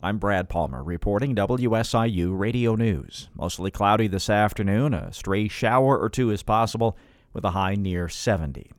I'm Brad Palmer reporting WSIU Radio News. Mostly cloudy this afternoon. A stray shower or two is possible with a high near 70.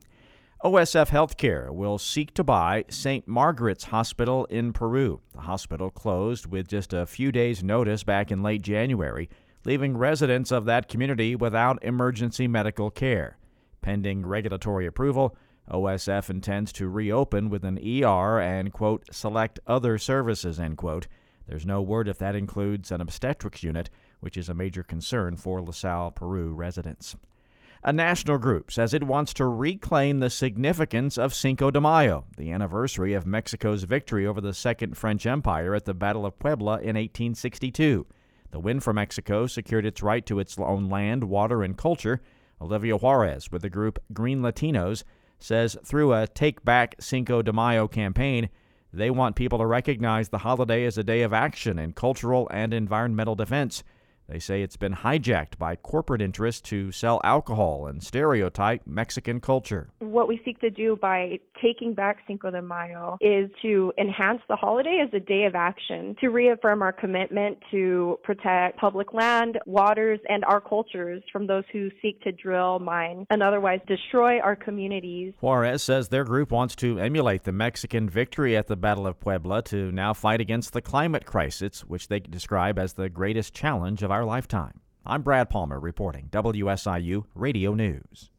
OSF Healthcare will seek to buy St. Margaret's Hospital in Peru. The hospital closed with just a few days' notice back in late January, leaving residents of that community without emergency medical care. Pending regulatory approval, OSF intends to reopen with an ER and, quote, select other services, end quote. There's no word if that includes an obstetrics unit, which is a major concern for LaSalle, Peru residents. A national group says it wants to reclaim the significance of Cinco de Mayo, the anniversary of Mexico's victory over the Second French Empire at the Battle of Puebla in 1862. The win for Mexico secured its right to its own land, water, and culture. Olivia Juarez with the group Green Latinos says through a Take Back Cinco de Mayo campaign, they want people to recognize the holiday as a day of action in cultural and environmental defense. They say it's been hijacked by corporate interests to sell alcohol and stereotype Mexican culture. What we seek to do by taking back Cinco de Mayo is to enhance the holiday as a day of action, to reaffirm our commitment to protect public land, waters, and our cultures from those who seek to drill, mine, and otherwise destroy our communities. Juarez says their group wants to emulate the Mexican victory at the Battle of Puebla to now fight against the climate crisis, which they describe as the greatest challenge of our our lifetime. I'm Brad Palmer reporting WSIU Radio News.